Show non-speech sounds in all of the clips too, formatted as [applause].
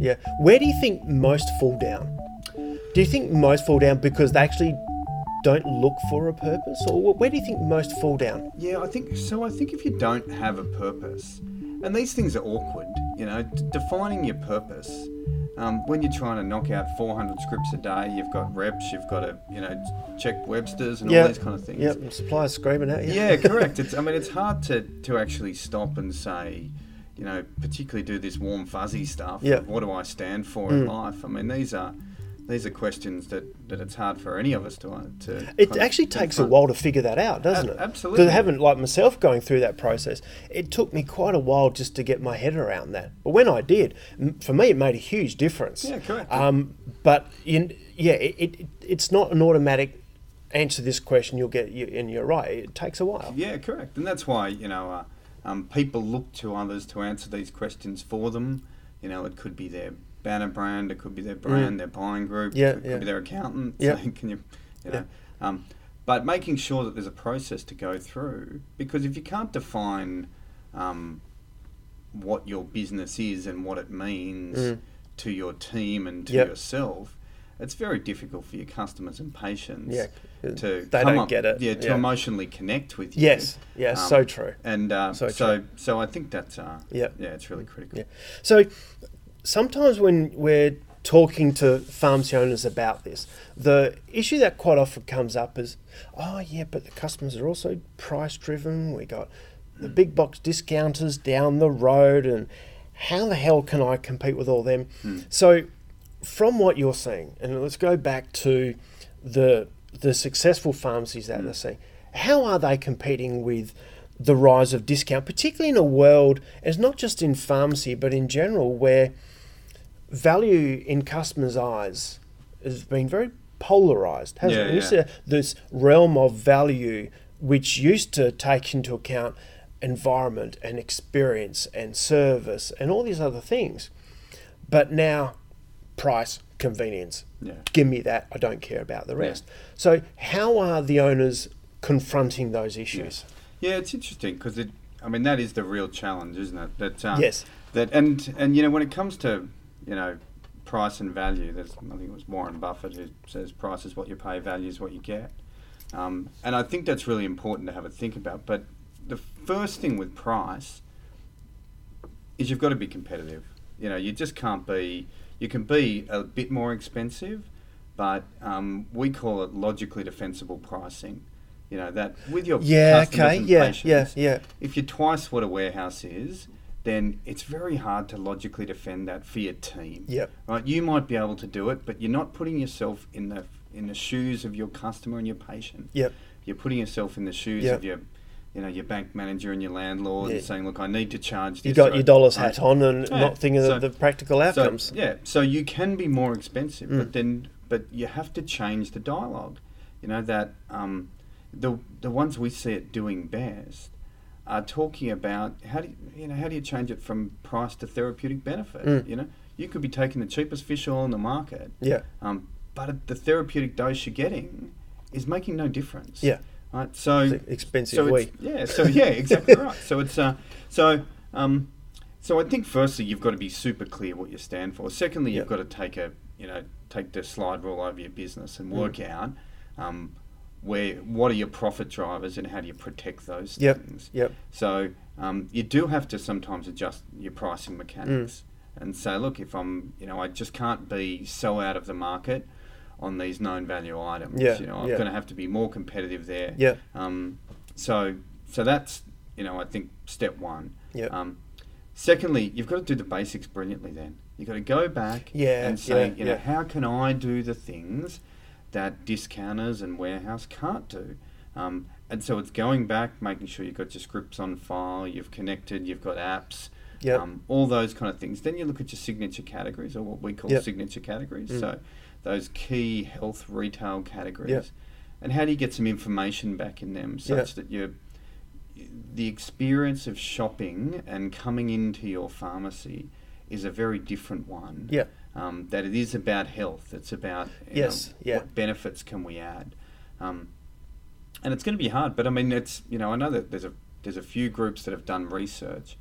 Yeah. Where do you think most fall down? Do you think most fall down because they actually don't look for a purpose, or where do you think most fall down? Yeah, I think so. I think if you don't have a purpose, and these things are awkward, you know, d- defining your purpose. Um, when you're trying to knock out 400 scripts a day, you've got reps, you've got to, you know, check Webster's and all these kind of things. Yep, and suppliers screaming at you. Yeah, correct. [laughs] It's, I mean, it's hard to, to actually stop and say, you know, particularly do this warm fuzzy stuff. Yeah. What do I stand for in life? I mean, these are these are questions that, that it's hard for any of us to to. It actually takes a while to figure that out, doesn't A- it? absolutely. Because I haven't, like myself, going through that process. It took me quite a while just to get my head around that. But when I did, for me, it made a huge difference. Yeah, correct. Um, but in, yeah, it, it, it's not an automatic answer this question. You'll get, you, and you're right. It takes a while. Yeah, correct. And that's why, you know, uh, um, people look to others to answer these questions for them. You know, it could be their banner brand, it could be their brand, their buying group, Mm. Yeah, it could yeah. be their accountant. Yeah. saying, [laughs] Can you, you know, um, but making sure that there's a process to go through because if you can't define um, what your business is and what it means Mm. to your team and to Yep. yourself, it's very difficult for your customers and patients Yeah, to they don't up- get it. Yeah, to Yeah. emotionally connect with you. Yes, yes, Um, so true. And uh, So so, true. so, I think that's uh, Yep. yeah, it's really critical. Yeah. So sometimes when we're talking to pharmacy owners about this, the issue that quite often comes up is, oh yeah, but the customers are also price driven. We got the big box discounters down the road, and how the hell can I compete with all them? So, from what you're seeing, and let's go back to the the successful pharmacies that they're seeing, how are they competing with the rise of discount, particularly in a world, it's not just in pharmacy, but in general, where value in customers' eyes has been very polarized, hasn't Yeah, it? We used yeah. to- this realm of value, which used to take into account environment and experience and service and all these other things. But now, price, convenience. Yeah. Give me that. I don't care about the rest. So, how are the owners confronting those issues? Yeah, it's interesting because it. I mean, that is the real challenge, isn't it? That um, Yes. That and and you know when it comes to you know price and value, there's I think it was Warren Buffett who says price is what you pay, value is what you get. Um, and I think that's really important to have a think about. But the first thing with price is you've got to be competitive. You know, you just can't be. You can be a bit more expensive, but um, we call it logically defensible pricing. You know that with your Yeah, customers okay, and yeah, patients, yeah, yeah. If you're twice what a warehouse is, then it's very hard to logically defend that for your team. Yep. Right, you might be able to do it, but you're not putting yourself in the in the shoes of your customer and your patient. Yep. You're putting yourself in the shoes Yep. of your, you know, your bank manager and your landlord, Yeah. and saying, "Look, I need to charge this." You got your dollars hat on and Yeah, not thinking so- of the practical so, outcomes. yeah, so you can be more expensive, Mm. but then but you have to change the dialogue. You know that um, the the ones we see it doing best are talking about how do you, you know how do you change it from price to therapeutic benefit? Mm. You know, you could be taking the cheapest fish oil in the market, Yeah. um, but the therapeutic dose you're getting is making no difference. Yeah. Right. So It's expensive so we. it's- yeah. So yeah, exactly right. So it's uh, so um, so I think firstly you've got to be super clear what you stand for. Secondly, you've Yep. got to take a you know take the slide rule over your business and Mm. work out um, where what are your profit drivers and how do you protect those Yep. things. Yep. So um, you do have to sometimes adjust your pricing mechanics Mm. and say, look, if I'm, you know, I just can't be so out of the market on these known value items. Yeah, You know, I'm yeah. going to have to be more competitive there. Yeah. Um, so, so that's, you know, I think step one. Yeah. Um, secondly, you've got to do the basics brilliantly. Then you've got to go back Yeah, and say, you know, how can I do the things that discounters and warehouse can't do? Um, and so it's going back, making sure you've got your scripts on file, you've connected, you've got apps, Yep. um, all those kind of things. Then you look at your signature categories, or what we call Yep. signature categories. Mm. So those key health retail categories. Yep. And how do you get some information back in them such that you're the experience of shopping and coming into your pharmacy is a very different one. Yeah. Um, that it is about health. It's about Yes, know, yeah. what benefits can we add, um, and it's going to be hard. But I mean, it's you know I know that there's a there's a few groups that have done research,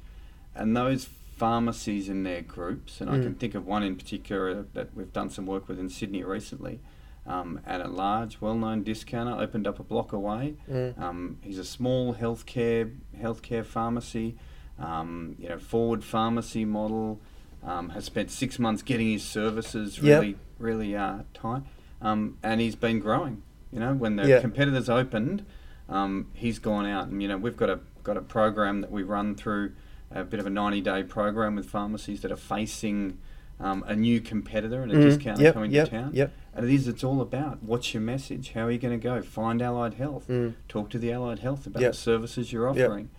and those pharmacies in their groups, and I Mm. can think of one in particular that we've done some work with in Sydney recently. Um, and a large, well-known discounter opened up a block away. Mm. Um, he's a small healthcare healthcare pharmacy, um, you know, forward pharmacy model. Um, has spent six months getting his services Yep. really, really uh, tight, um, and he's been growing. You know, when the Yeah. competitors opened, um, he's gone out, and you know, we've got a got a program that we run through a bit of a ninety day program with pharmacies that are facing um, a new competitor and a Mm. discounter Yep, coming yep, to town. yep. And it is, it's all about what's your message? How are you going to go? Find Allied Health. Mm. Talk to the Allied Health about the services you're offering.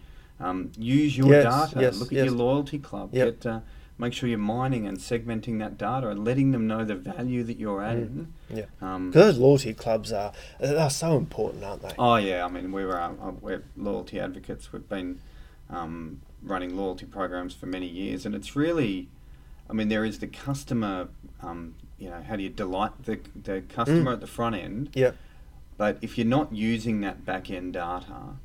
Um, use your Yes, data. yes, Look at yes. your loyalty club. Get, uh, make sure you're mining and segmenting that data and letting them know the value that you're adding. Yeah. Um, those loyalty clubs are are so important, aren't they? Oh yeah, I mean we were uh, we're loyalty advocates. We've been um, running loyalty programs for many years, and it's really, I mean, there is the customer. Um, you know, how do you delight the the customer Mm. at the front end? Yeah. But if you're not using that back end data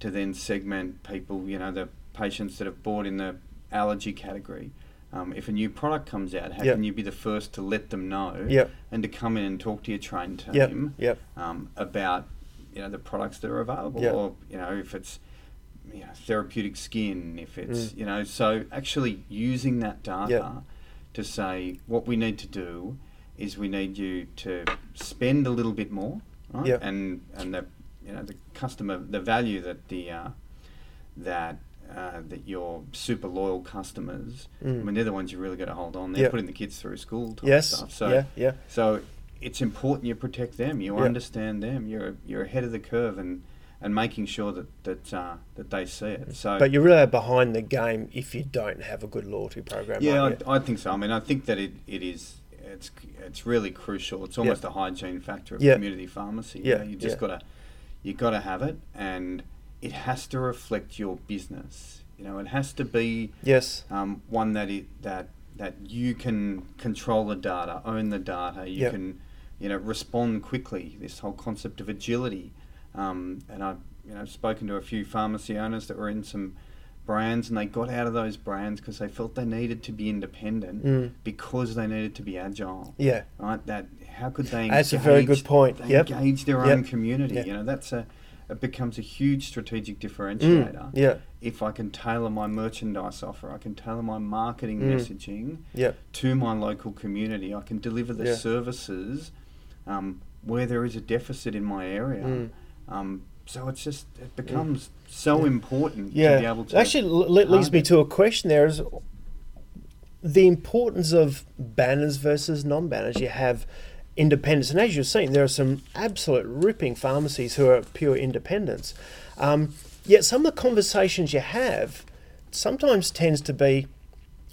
to then segment people, you know, the patients that have bought in the allergy category. Um, if a new product comes out, how Yep. can you be the first to let them know Yep. and to come in and talk to your trained team? Yep. Yep. um, about you know the products that are available, or you know if it's you know, therapeutic skin, if it's Mm. you know so actually using that data Yeah. to say what we need to do is we need you to spend a little bit more, right? Yeah. And and the you know the customer the value that the uh, that uh, that your super loyal customers, I Mm. mean, they're the ones you really got to hold on. They're Yeah. putting the kids through school type Yes. stuff. So yeah. Yeah. so it's important you protect them. You Yeah. understand them. You're you're ahead of the curve and, and making sure that that uh, that they see it. So But you're really behind the game if you don't have a good loyalty program. yeah, you? I, I think so. I mean, I think that it, it is. It's it's really crucial. It's almost a hygiene factor of Yeah. community pharmacy. Yeah, You, know, you just yeah. gotta you gotta have it, and it has to reflect your business. You know, it has to be yes. um, one that it, that that you can control the data, own the data. You can, you know, respond quickly. This whole concept of agility. Um, and I've you know spoken to a few pharmacy owners that were in some brands, and they got out of those brands because they felt they needed to be independent Mm. because they needed to be agile. Yeah. Right. That how could they? That's a very good point. They Yep. engage their Yep. own community. Yeah. You know, that's a it becomes a huge strategic Mm. differentiator Yeah. if I can tailor my merchandise offer, I can tailor my marketing Mm. messaging Yeah. to my local community. I can deliver the Yeah. services um, where there is a deficit in my area. Um, so it's just it becomes so important Yeah. to be able to Actually, l- leads me to a question. There is the importance of banners versus non-banners. You have independents, and as you've seen, there are some absolute ripping pharmacies who are pure independents. Um, yet some of the conversations you have sometimes tends to be,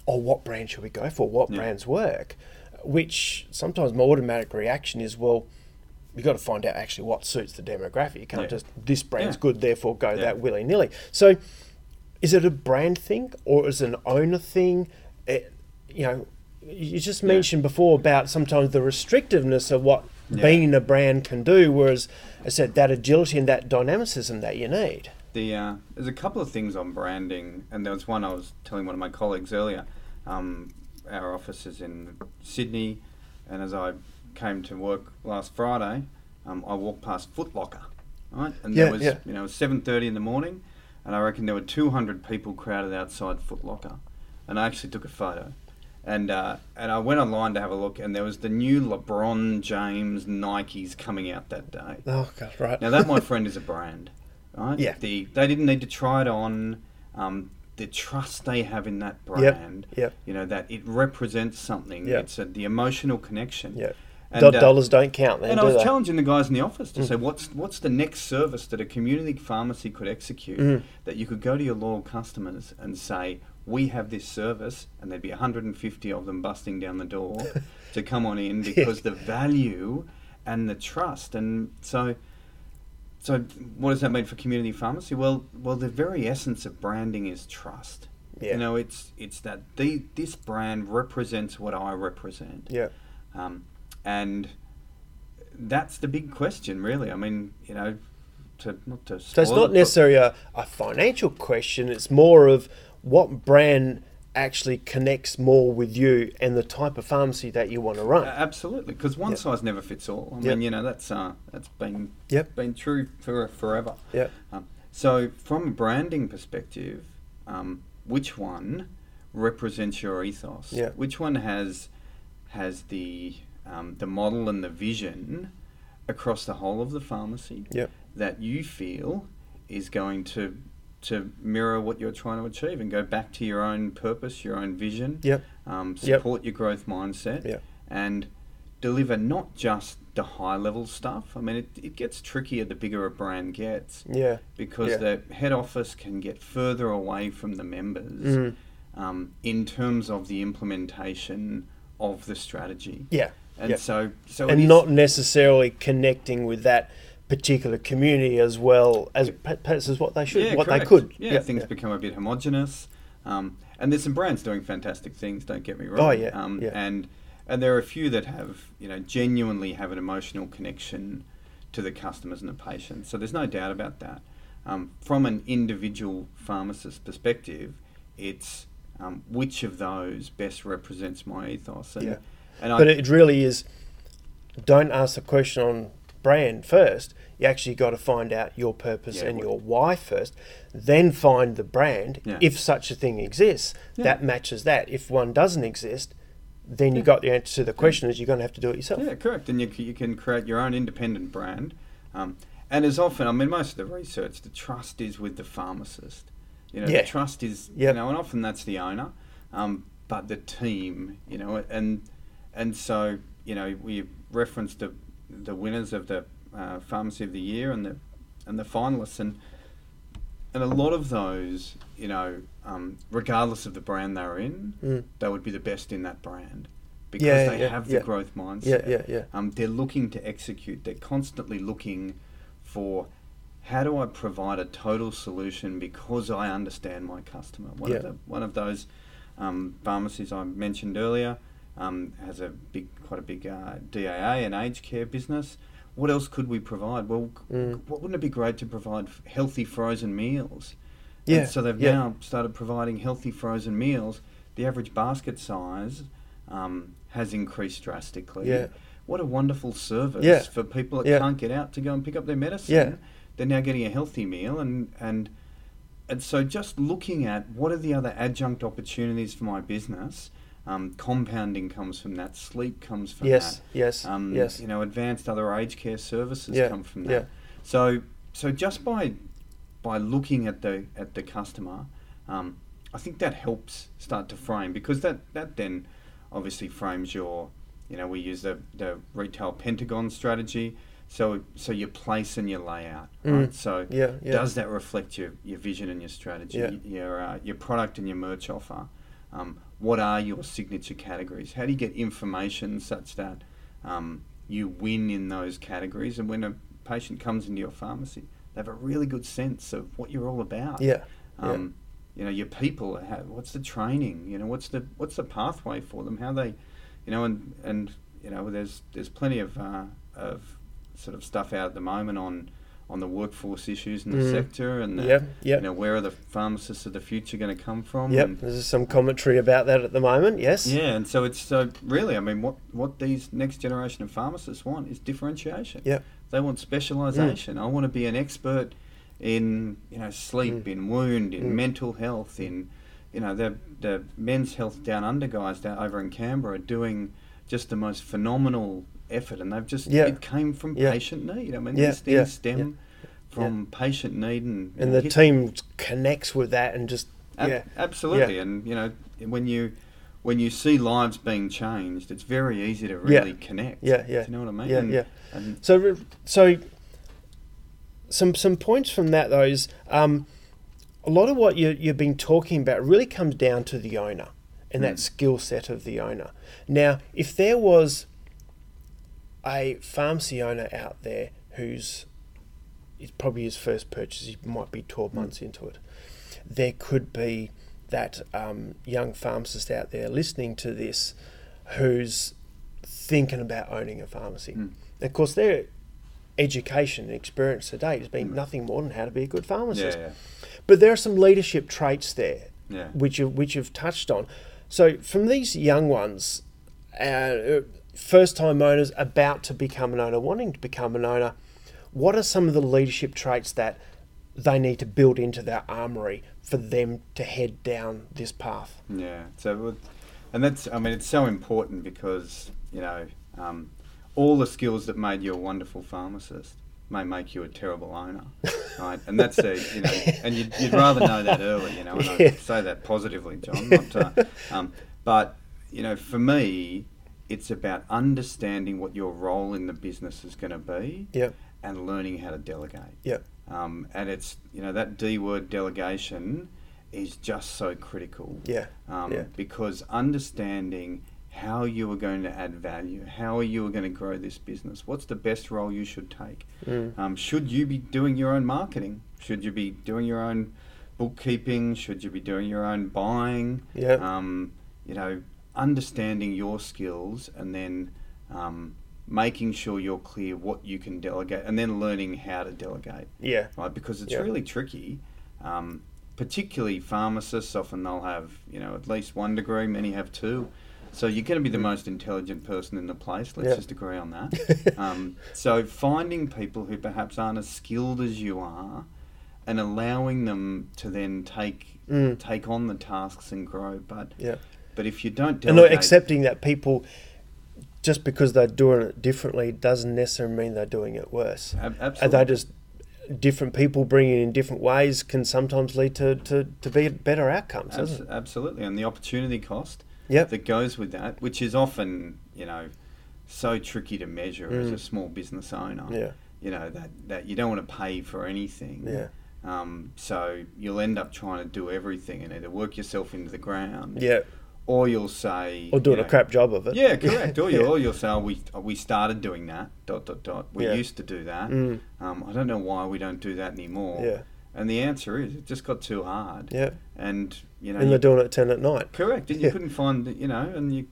"Oh, what brand should we go for? What Yeah. brands work?" Which sometimes my automatic reaction is, "Well." You got to find out actually what suits the demographic. You can't Yeah. just this brand's Yeah. good, therefore go Yeah. that willy nilly. So, is it a brand thing or is it an owner thing? It, you know, you just mentioned before about sometimes the restrictiveness of what being a brand can do, whereas I said that agility and that dynamicism that you need. The uh, there's a couple of things on branding, and there was one I was telling one of my colleagues earlier. Um, our office is in Sydney, and as I came to work last Friday, um, I walked past Foot Locker, right, and Yeah, there was yeah. you know seven thirty in the morning, and I reckon there were two hundred people crowded outside Foot Locker, and I actually took a photo. And uh, and I went online to have a look, and there was the new LeBron James Nikes coming out that day. Oh God, right. Now that, my [laughs] friend, is a brand, right? Yeah. The they didn't need to try it on. Um, the trust they have in that Yep, brand. yep. You know that it represents something. Yep. It's a, the emotional connection. yeah, And, Dot uh, dollars don't count. Then and I was they? challenging the guys in the office to Mm. say, what's what's the next service that a community pharmacy could execute Mm. that you could go to your loyal customers and say, we have this service, and there'd be 150 of them busting down the door [laughs] to come on in because the value and the trust, and so. So, what does that mean for community pharmacy? Well, well, the very essence of branding is trust. Yeah. You know, it's it's that the this brand represents what I represent. Yeah, Um, and that's the big question, really. I mean, you know, to not to so it's not it, necessarily a, a financial question. It's more of what brand actually connects more with you and the type of pharmacy that you want to run. Uh, absolutely, because one Yep. size never fits all. I Yep. mean, you know, that's uh, that's been Yep. been true for forever. Yeah. Um, so, from a branding perspective, um, which one represents your ethos? Yeah. Which one has has the um, the model and the vision across the whole of the pharmacy Yep. that you feel is going to to mirror what you're trying to achieve and go back to your own purpose, your own vision, Yep. um, Yep. support your growth mindset, Yep. and deliver not just the high level stuff. I mean, it, it gets trickier the bigger a brand gets Yeah. because Yeah. the head office can get further away from the members Mm. um, in terms of the implementation of the strategy. Yeah. And Yeah. so, so and not necessarily connecting with that particular community as well as perhaps as what they should, yeah, what correct. they could. Yeah, things become a bit homogenous. Um, and there's some brands doing fantastic things. Don't get me wrong. Oh, yeah, Um, yeah. And and there are a few that have you know genuinely have an emotional connection to the customers and the patients. So there's no doubt about that. Um, from an individual pharmacist perspective, it's um, which of those best represents my ethos. And, Yeah. And I, But it really is. Don't ask the question on brand first. You actually got to find out your purpose Yeah, and your why first. Then find the brand, Yeah. if such a thing exists, that matches that. If one doesn't exist, then you got the answer to the question. Is you're going to have to do it yourself. Yeah, correct. And you, you can create your own independent brand. Um, and as often, I mean, most of the research, the trust is with the pharmacist. You know, Yeah. the trust is, Yep. you know, and often that's the owner, um, but the team, you know, and and so you know we referenced the the winners of the uh, pharmacy of the year and the and the finalists and and a lot of those, you know, um, regardless of the brand they're in, Mm. they would be the best in that brand because Yeah, they yeah, have yeah. the growth mindset. Yeah, yeah, yeah. Um, they're looking to execute. They're constantly looking for how do I provide a total solution because I understand my customer. One Yeah. of the one of those um, pharmacies I mentioned earlier um, has a big, quite a big uh, DAA and aged care business. What else could we provide? Well, Mm. what wouldn't it be great to provide healthy frozen meals? Yeah, And so they've yeah. now started providing healthy frozen meals. The average basket size um, has increased drastically. Yeah. What a wonderful service Yeah. for people that Yeah. can't get out to go and pick up their medicine. Yeah. They're now getting a healthy meal and, and and so just looking at what are the other adjunct opportunities for my business, um, compounding comes from that, sleep comes from Yes, that. yes, Um, yes. You know, advanced other aged care services Yeah, come from that. yeah. So so just by by looking at the at the customer, um, I think that helps start to frame because that that then obviously frames your you know we use the the retail pentagon strategy. So so your place and your layout, Mm. right? So Yeah, yeah. does that reflect your, your vision and your strategy, Yeah. your uh, your product and your merch offer? Um, what are your signature categories? How do you get information such that um, you win in those categories? And when a patient comes into your pharmacy, they have a really good sense of what you're all about. Yeah, Um, You know, your people. How, what's the training? You know, what's the what's the pathway for them? How they, you know, and and you know, there's there's plenty of uh, of sort of stuff out at the moment on on the workforce issues in the Mhm. sector and the, Yeah, yeah. you know where are the pharmacists of the future going to come from? Yep, And, there's some commentary about that at the moment. Yes. yeah, and so it's so really, I mean, what what these next generation of pharmacists want is differentiation. Yep. They want specialization. I want to be an expert in you know sleep, Mm. in wound, in Mm. mental health, in you know the the men's health down under guys down over in Canberra are doing just the most phenomenal effort, and they've just Yeah. it came from Yeah. patient need. I mean, Yeah, these things stem from patient need, and And the team connects with that and just Ab- yeah, absolutely. And you know, when you when you see lives being changed, it's very easy to really connect. Yeah, yeah. Do you know what I mean? Yeah, and, yeah. And So, so some some points from that though is um, a lot of what you you've been talking about really comes down to the owner and that Mm. skill set of the owner. Now, if there was a pharmacy owner out there who's it's probably his first purchase, he might be twelve Mm. months into it. There could be that um, young pharmacist out there listening to this who's thinking about owning a pharmacy. Mm. Of course, their education and experience to date has been Mm. nothing more than how to be a good yeah, pharmacist. yeah. But there are some leadership traits there Yeah. which you which you've touched on. So from these young ones, uh, first time owners about to become an owner, wanting to become an owner, what are some of the leadership traits that they need to build into their armory for them to head down this path? Yeah. So, and that's I mean it's so important because you know um, all the skills that made you a wonderful pharmacist may make you a terrible owner, [laughs] right? And that's a you know, and you'd, you'd rather know that early, you know. And [laughs] Yeah. I say that positively, John. Not, uh, um, but you know, for me, it's about understanding what your role in the business is going to be, Yep. and learning how to delegate. Yep. Um, and it's you know that D word delegation is just so critical Yeah. um, Yeah. because understanding how you are going to add value, how are you going to grow this business, what's the best role you should take. Mm. Um, should you be doing your own marketing? Should you be doing your own bookkeeping? Should you be doing your own buying? Yeah. Um, you know, understanding your skills and then um, making sure you're clear what you can delegate and then learning how to delegate Yeah. right? Because it's Yeah. really tricky. Um, particularly pharmacists, often they'll have you know at least one degree, many have two. So you're going to be the most intelligent person in the place. Let's Mm. Yeah. just agree on that. [laughs] um, so finding people who perhaps aren't as skilled as you are, and allowing them to then take Mm. take on the tasks and grow. But Yeah. But if you don't And not delegate, accepting that people, just because they're doing it differently, doesn't necessarily mean they're doing it worse. Absolutely. they just different people bringing in different ways can sometimes lead to, to, to be better outcomes, Abs- doesn't it? absolutely, and the opportunity cost. Yep. that goes with that, which is often, you know, so tricky to measure as Mm. a small business owner. Yeah. You know, that, that you don't want to pay for anything. Yeah. Um, so you'll end up trying to do everything and either work yourself into the ground Yeah. Or you'll say. Or doing you a crap job of it. Yeah, correct. Or, [laughs] you, Yeah. or you'll say, oh, we, we started doing that, dot, dot, dot. We Yeah. used to do that. Mm. Um, I don't know why we don't do that anymore. Yeah. And the answer is it just got too hard. Yeah. And, you know, And you they're doing it at 10 at night. Correct, and Yeah. you couldn't find, you know, and you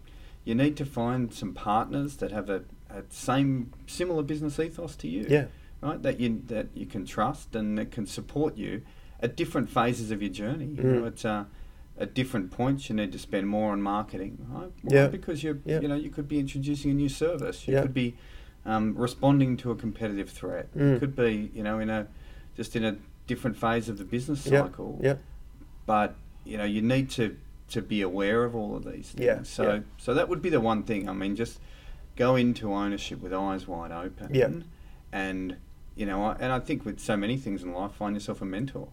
you need to find some partners that have a, a same similar business ethos to you, Yeah. right? That you that you can trust and that can support you at different phases of your journey. You Mm. know, it's uh, at different points you need to spend more on marketing, right? Why? Yeah. because you Yeah. you know you could be introducing a new service, you Yeah. could be um, responding to a competitive threat, Mm. you could be you know in a just in a different phase of the business Yeah. cycle Yeah. but you know you need to to be aware of all of these things. Yeah, So so that would be the one thing. I mean, just go into ownership with eyes wide open. Yeah. And you know, I, and I think with so many things in life, find yourself a mentor.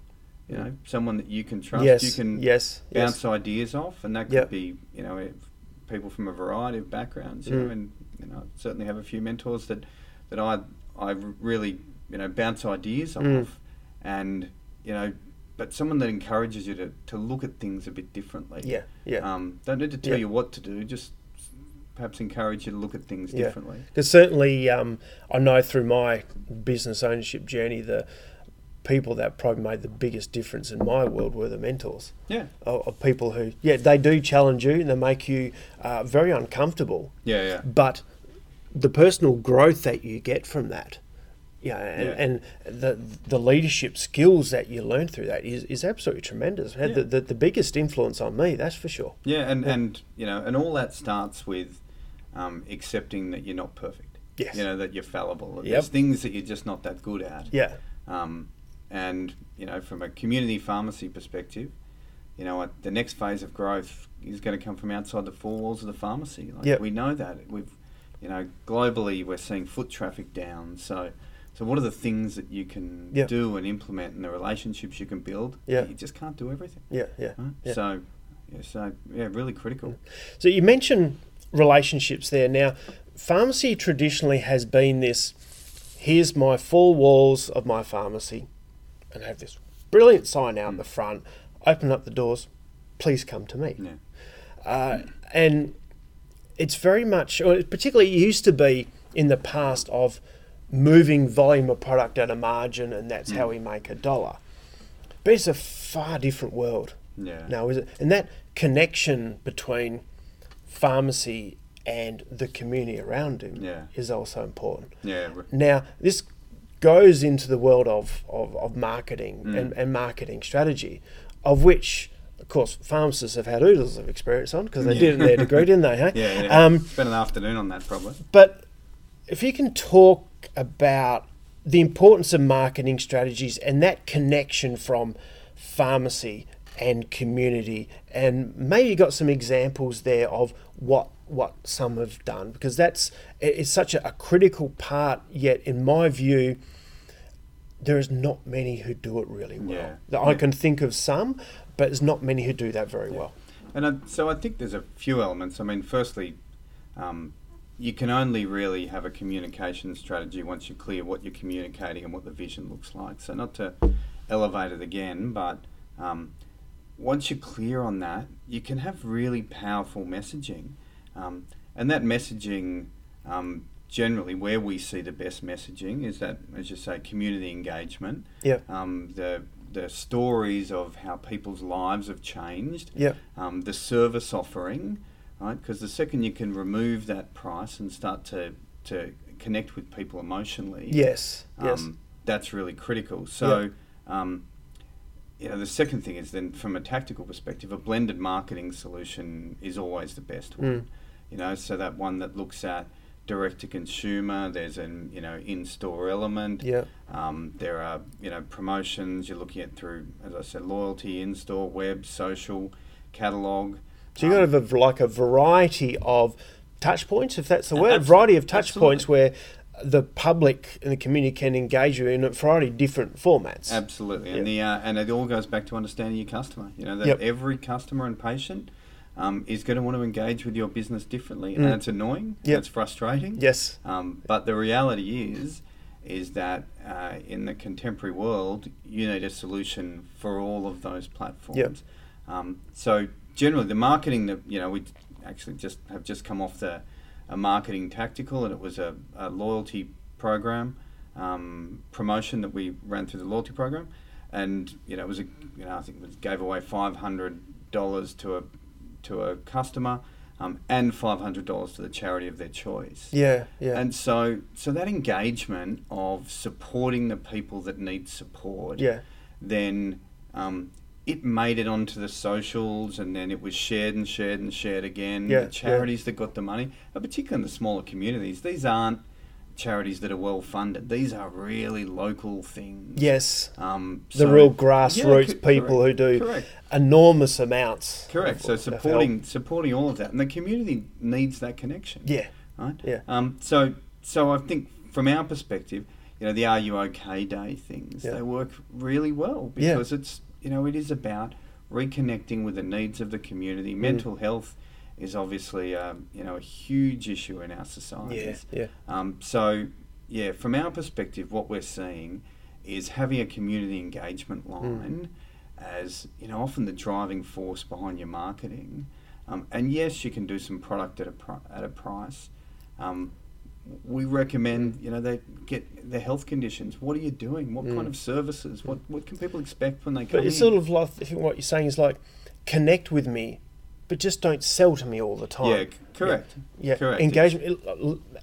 You know, someone that you can trust. yes. You can yes. bounce Yes. ideas off, and that could Yeah. be you know if people from a variety of backgrounds. You know, Mm. and you know, I certainly have a few mentors that that I I really you know bounce ideas Mm. off, and you know, but someone that encourages you to, to look at things a bit differently. Yeah. Yeah. Um, don't need to tell Yeah. you what to do. Just perhaps encourage you to look at things Yeah. differently. Because certainly, um, I know through my business ownership journey, the people that probably made the biggest difference in my world were the mentors Yeah. of, of people who, yeah, they do challenge you and they make you uh, very uncomfortable. Yeah. Yeah. But the personal growth that you get from that, yeah, and, Yeah. and the the leadership skills that you learn through that is, is absolutely tremendous. Had Yeah. the, the, the biggest influence on me, that's for sure. Yeah, and, Yeah. and you know, and all that starts with um, accepting that you're not perfect. Yes. You know that you're fallible. Yep. There's things that you're just not that good at. Yeah, Um, and you know, from a community pharmacy perspective, you know, what the next phase of growth is going to come from outside the four walls of the pharmacy. Like Yep. we know that we've, you know, globally we're seeing foot traffic down. So, so what are the things that you can Yep. do and implement, and the relationships you can build? Yeah. You just can't do everything. yeah, yeah. Right? yeah. So, yeah, so yeah, really critical. So you mentioned relationships there. Now, pharmacy traditionally has been this here's my four walls of my pharmacy, and have this brilliant sign out in the front, open up the doors, please come to me. Yeah. Uh, and it's very much, or it particularly used to be in the past of moving volume of product at a margin, and that's how we make a dollar. But it's a far different world Yeah. now, is it? And that connection between pharmacy and the community around him Yeah. is also important. Yeah. Now, this goes into the world of, of, of marketing Mm. and, and marketing strategy, of which of course, pharmacists have had oodles of experience on because they Yeah. did it in their degree, didn't they? Hey? [laughs] Yeah, yeah. Um, Spent an afternoon on that probably. but if you can talk about the importance of marketing strategies and that connection from pharmacy and community, and maybe you got some examples there of what what some have done because that's it's such a, a critical part. Yet, in my view, there is not many who do it really well. Yeah. I can think of some, but there's not many who do that very well. And I, so I think there's a few elements. I mean, firstly, um, you can only really have a communication strategy once you're clear what you're communicating and what the vision looks like. So not to elevate it again, but um, once you're clear on that, you can have really powerful messaging. Um, and that messaging, um, generally, where we see the best messaging is that, as you say, community engagement. Yeah. Um, the the stories of how people's lives have changed Yeah. um, the service offering, right? Because the second you can remove that price and start to, to connect with people emotionally, Yes. Yes. um, that's really critical. So, um, you know, the second thing is then from a tactical perspective, a blended marketing solution is always the best one. You know, so that one that looks at direct to consumer, there's an you know in-store element. yeah. Um, there are you know promotions you're looking at through, as I said, loyalty, in-store, web, social, catalog. So you got have a, like a variety of touch points, if that's the word, a variety of touch absolutely. points where the public and the community can engage you in a variety of different formats. Absolutely, and the uh, and it all goes back to understanding your customer. You know that Yep. every customer and patient um, is going to want to engage with your business differently, Mm. and it's annoying. Yep. It's frustrating. Yes. Um, but the reality is, is that uh, in the contemporary world, you need a solution for all of those platforms. Um, so generally, the marketing that you know we actually just have just come off the a marketing tactical, and it was a, a loyalty program um, promotion that we ran through the loyalty program, and you know it was a you know I think it was, gave away five hundred dollars to a to a customer. Um, and five hundred dollars to the charity of their choice. Yeah. Yeah. And so, so that engagement of supporting the people that need support, yeah. then um, it made it onto the socials, and then it was shared and shared and shared again. Yeah, the charities that got the money, particularly in the smaller communities, these aren't charities that are well funded. These are really local things. Yes. Um, The real grassroots Yeah, co- people who do correct. enormous amounts. Correct. of- So supporting supporting all of that, and the community needs that connection. Yeah. right? Yeah. Um, so, so I think from our perspective, you know, the Are You OK Day things Yeah. they work really well Yeah. because it's you know it is about reconnecting with the needs of the community. Mm. Mental health is obviously um, you know a huge issue in our Yeah. societies. Yeah. Um, so, yeah, from our perspective, what we're seeing is having a community engagement Mm. line as you know often the driving force behind your marketing. Um, and yes, you can do some product at a pri- at a price. Um, we recommend you know they get their health conditions. What are you doing? What Mm. kind of services? What what can people expect when they come But it's in? sort of like what you're saying is like connect with me, but just don't sell to me all the time. yeah, correct. Yeah, Correct. engagement.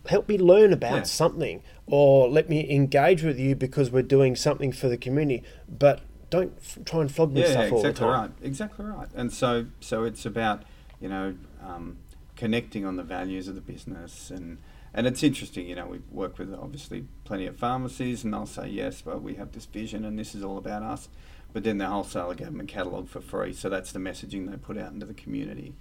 Help me learn about Yeah. something, or let me engage with you because we're doing something for the community. But don't f- try and flog me yeah, stuff all the exactly time. right. Exactly right. And so, so it's about you know um, connecting on the values of the business, and and it's interesting. You know, we work with obviously plenty of pharmacies, and they'll say yes, well, we have this vision, and this is all about us. But then the wholesaler gave them a catalogue for free, so that's the messaging they put out into the community.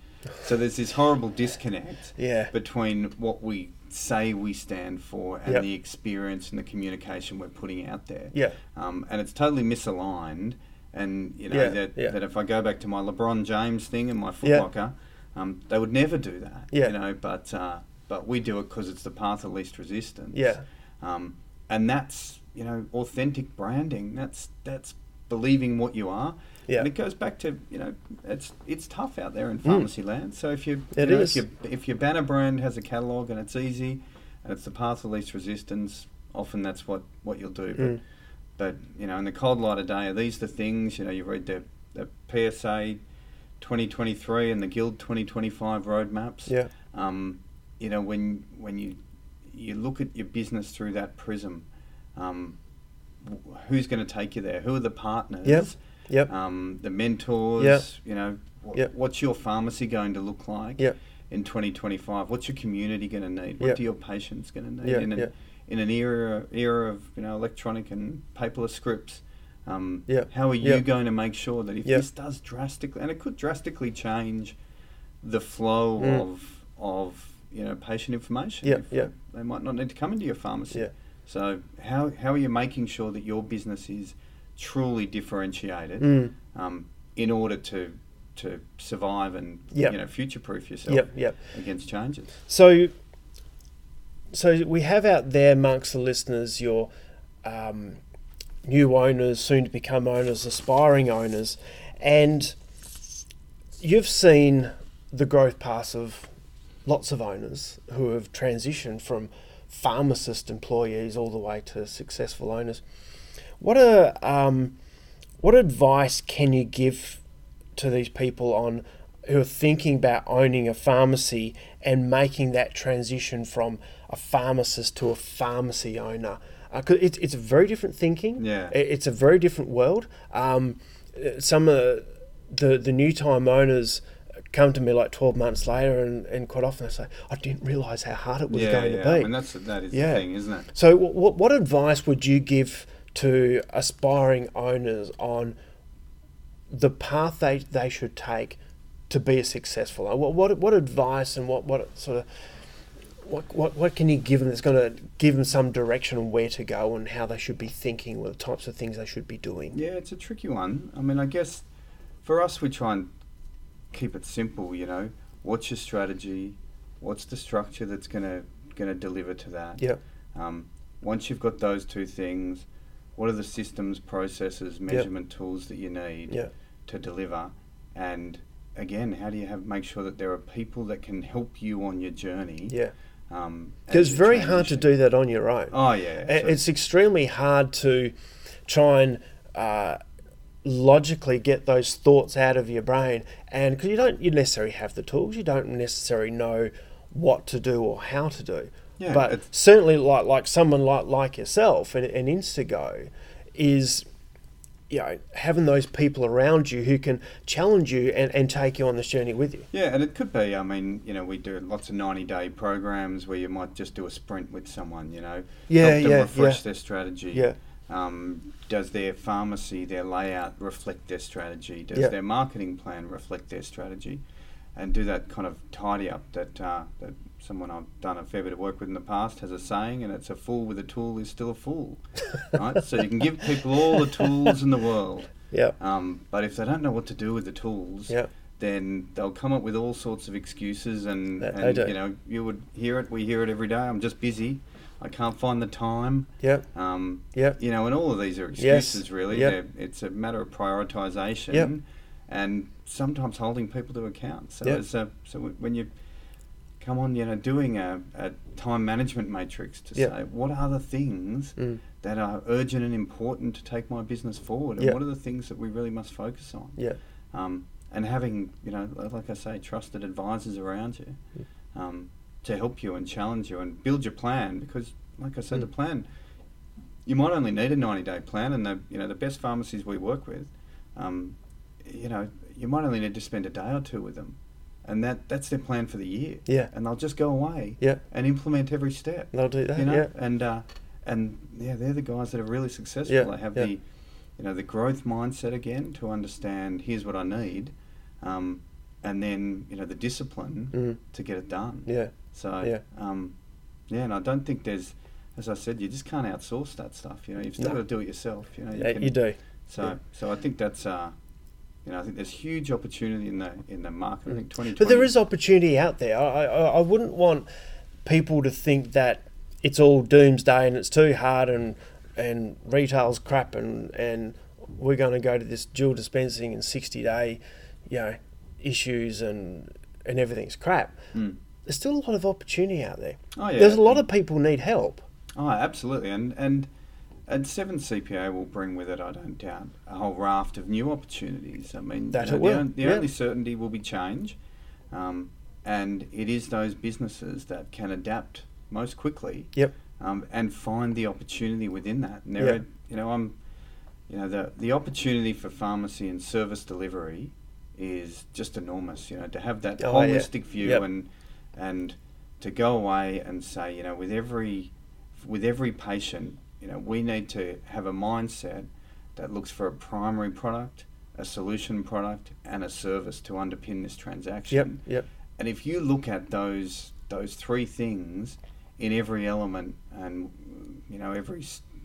So there's this horrible disconnect [laughs] Yeah. between what we say we stand for and Yep. the experience and the communication we're putting out there Yeah. um, and it's totally misaligned. And you know Yeah, that, yeah. that if I go back to my LeBron James thing and my Foot Yeah. Locker, um, they would never do that. Yeah. You know, but uh, but we do it because it's the path of least resistance. Yeah. Um, and that's you know authentic branding. That's that's believing what you are. Yeah. And it goes back to you know it's it's tough out there in pharmacy land. So if you, you know, if your if your banner brand has a catalog and it's easy, and it's the path of least resistance, often that's what what you'll do. But Mm. but you know, in the cold light of day, are these the things? You know, you read the the PSA 2023 and the Guild 2025 roadmaps. Yeah. Um, you know, when when you you look at your business through that prism, um, who's going to take you there? Who are the partners? Yep. Yep. Um, the mentors. Yep. You know, wh- Yep. what's your pharmacy going to look like Yep. in 2025? What's your community going to need? What Yep. do your patients going to need Yep, in an yep. in an era era of you know electronic and paperless scripts? Um, Yep. How are you going to make sure that if this does drastically, and it could drastically change the flow Mm. of of you know patient information. If yep. They might not need to come into your pharmacy. Yeah. So how how are you making sure that your business is truly differentiated Mm. um, in order to to survive and Yep. you know future proof yourself Yep. Yep. against changes? So, so we have out there amongst the listeners your um, new owners, soon to become owners, aspiring owners, and you've seen the growth path of lots of owners who have transitioned from pharmacist employees all the way to successful owners. What a um, what advice can you give to these people on who are thinking about owning a pharmacy and making that transition from a pharmacist to a pharmacy owner? Uh, 'cause it's, it's a very different thinking. Yeah. It's a very different world. Um, uh, some of the, the new time owners come to me like 12 months later and, and quite often they say, I didn't realise how hard it was yeah, going yeah. to be. I mean that's that is Yeah. the thing, isn't it? So, what, what advice would you give to aspiring owners on the path they, they should take to be a successful owner? What, what, what advice and what, what sort of what, what, what can you give them that's going to give them some direction on where to go and how they should be thinking or the types of things they should be doing? Yeah, it's a tricky one. I mean, I guess for us, we try and keep it simple. You know, what's your strategy? What's the structure that's gonna gonna deliver to that? Yeah. Um, once you've got those two things, what are the systems, processes, measurement tools that you need Yeah. to deliver? And again, how do you have make sure that there are people that can help you on your journey? Yeah. Um, Because it's very hard to do that on your own. Oh yeah. It's extremely hard to try and uh, logically get those thoughts out of your brain, and because you don't you necessarily have the tools, you don't necessarily know what to do or how to do. Yeah, but certainly, like like someone like like yourself and, and Instago is. You know, having those people around you who can challenge you and, and take you on this journey with you. Yeah, and it could be. I mean, you know, we do lots of ninety-day programs where you might just do a sprint with someone. You know, Yeah, help them yeah, refresh yeah. their strategy. Yeah. Um, does their pharmacy, their layout reflect their strategy? Does Yeah. their marketing plan reflect their strategy? And do that kind of tidy up that uh, that someone I've done a fair bit of work with in the past has a saying, and it's a fool with a tool is still a fool, [laughs] right? So you can give people all the tools in the world, Yeah. um, but if they don't know what to do with the tools, Yeah. then they'll come up with all sorts of excuses and, and you know you would hear it we hear it every day i'm just busy i can't find the time Yeah. um, Yeah. you know and all of these are Yes. excuses really Yep. They're- it's a matter of prioritization Yep. and sometimes holding people to account so Yep. it's a, so when you come on you know doing a, a time management matrix to Yep. say what are the things Mm. that are urgent and important to take my business forward and Yep. what are the things that we really must focus on Yeah. um, and having you know like I say trusted advisors around you um, to help you and challenge you and build your plan because like I said the Mm. plan you might only need a 90 day plan and the you know the best pharmacies we work with um, you know you might only need to spend a day or two with them and that that's their plan for the year Yeah. and they'll just go away Yeah. and implement every step They'll do that. you know Yeah. and uh, and yeah they're the guys that are really successful Yeah, they have yeah. the you know the growth mindset again to understand here's what I need um, and then you know the discipline Mm. to get it done Yeah. So Yeah. um, yeah and I don't think there's as I said you just can't outsource that stuff you know you've still No. got to do it yourself you know Yeah, can- you do. so yeah. so I think that's uh, you know I think there's huge opportunity in the in the market I think 2020 Mm. But there is opportunity out there. I, I, I wouldn't want people to think that it's all doomsday and it's too hard and and retail's crap and and we're going to go to this dual dispensing and 60 day, you know, issues and and everything's crap. Mm. There's still a lot of opportunity out there. oh yeah There's a lot of people need help. Oh, absolutely, and and and Seven CPA will bring with it, I don't doubt, a whole raft of new opportunities. I mean, That you know, The, on- the yeah. only certainty will be change, um, and it is those businesses that can adapt most quickly. Yep. Um, and find the opportunity within that. And there Yeah. are, you know, I'm, you know, the the opportunity for pharmacy and service delivery is just enormous. You know, to have that Oh, yeah. holistic view Yep. and and to go away and say, you know, with every with every patient, you know, we need to have a mindset that looks for a primary product, a solution product, and a service to underpin this transaction. Yep, yep. And if you look at those those three things in every element, and you know every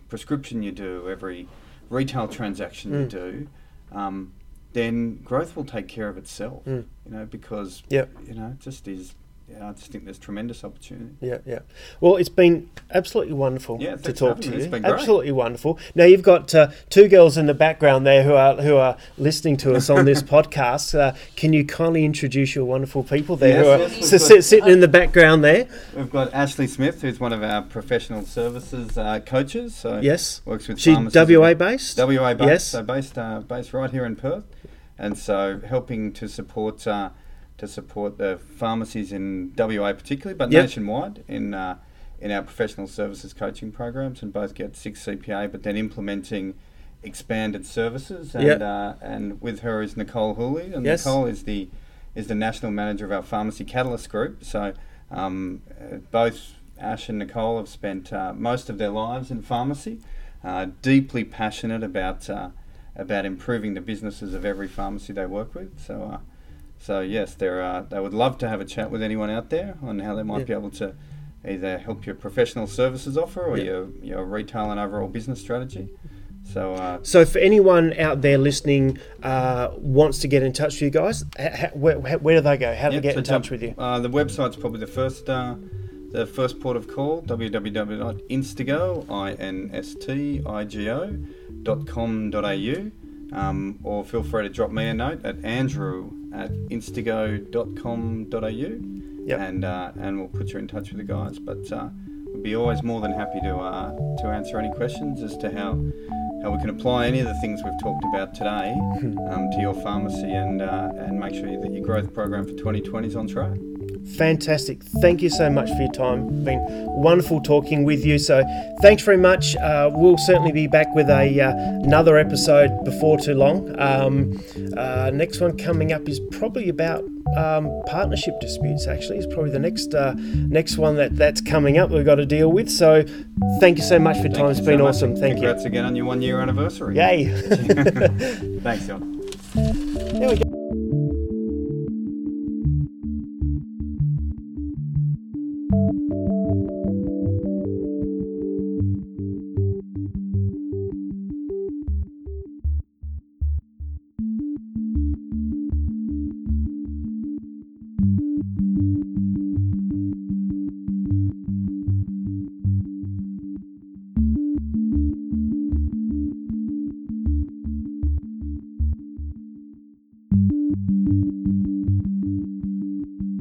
prescription you do, every retail transaction you Mm. do, um, then growth will take care of itself. Mm. You know because Yep. you know it just is. Yeah, I just think there's tremendous opportunity. Yeah, yeah. Well, it's been absolutely wonderful Yeah, to talk to you. It's been great. Absolutely wonderful. Now you've got uh, two girls in the background there who are who are listening to us on this [laughs] podcast. Uh, can you kindly introduce your wonderful people there Yes, who are yes, we've got- sit- sitting in the background there? We've got Ashley Smith, who's one of our professional services uh, coaches. So Yes. works with She. WA based. WA based, Yes. so based uh, based right here in Perth, and so helping to support uh, to support the pharmacies in WA particularly, but Yep. nationwide in uh, in our professional services coaching programs, and both get six CPA, but then implementing expanded services, and Yep. uh, and with her is Nicole Hooley, and Yes. Nicole is the is the national manager of our pharmacy catalyst group. So um, both Ash and Nicole have spent uh, most of their lives in pharmacy, uh, deeply passionate about uh, about improving the businesses of every pharmacy they work with. So, uh, so yes, they're uh, they would love to have a chat with anyone out there on how they might Yeah. be able to either help your professional services offer or Yeah. your your retail and overall business strategy. So. Uh, So, for anyone out there listening uh, wants to get in touch with you guys, ha- where, where do they go? How do Yep, they get so in touch with you? Uh, the website's probably the first uh, the first port of call www.instigo i n s t i g o dot com dot au um, or feel free to drop me a note at andrew at instigo.com.au Yep. and uh, and we'll put you in touch with the guys but uh, we'd be always more than happy to uh, to answer any questions as to how how we can apply any of the things we've talked about today [laughs] um, to your pharmacy and uh, and make sure that your growth program for 2020 is on track. Fantastic. Thank you so much for your time. Been wonderful talking with you. So thanks very much. Uh, we'll certainly be back with a uh, another episode before too long. Um, uh, next one coming up is probably about um, partnership disputes. Actually, is probably the next uh, next one that that's coming up. We've got to deal with. So thank you so much for your time. It's been so awesome. Thank you. Congrats again on your one year anniversary. Yay. [laughs] [laughs] Thanks, John.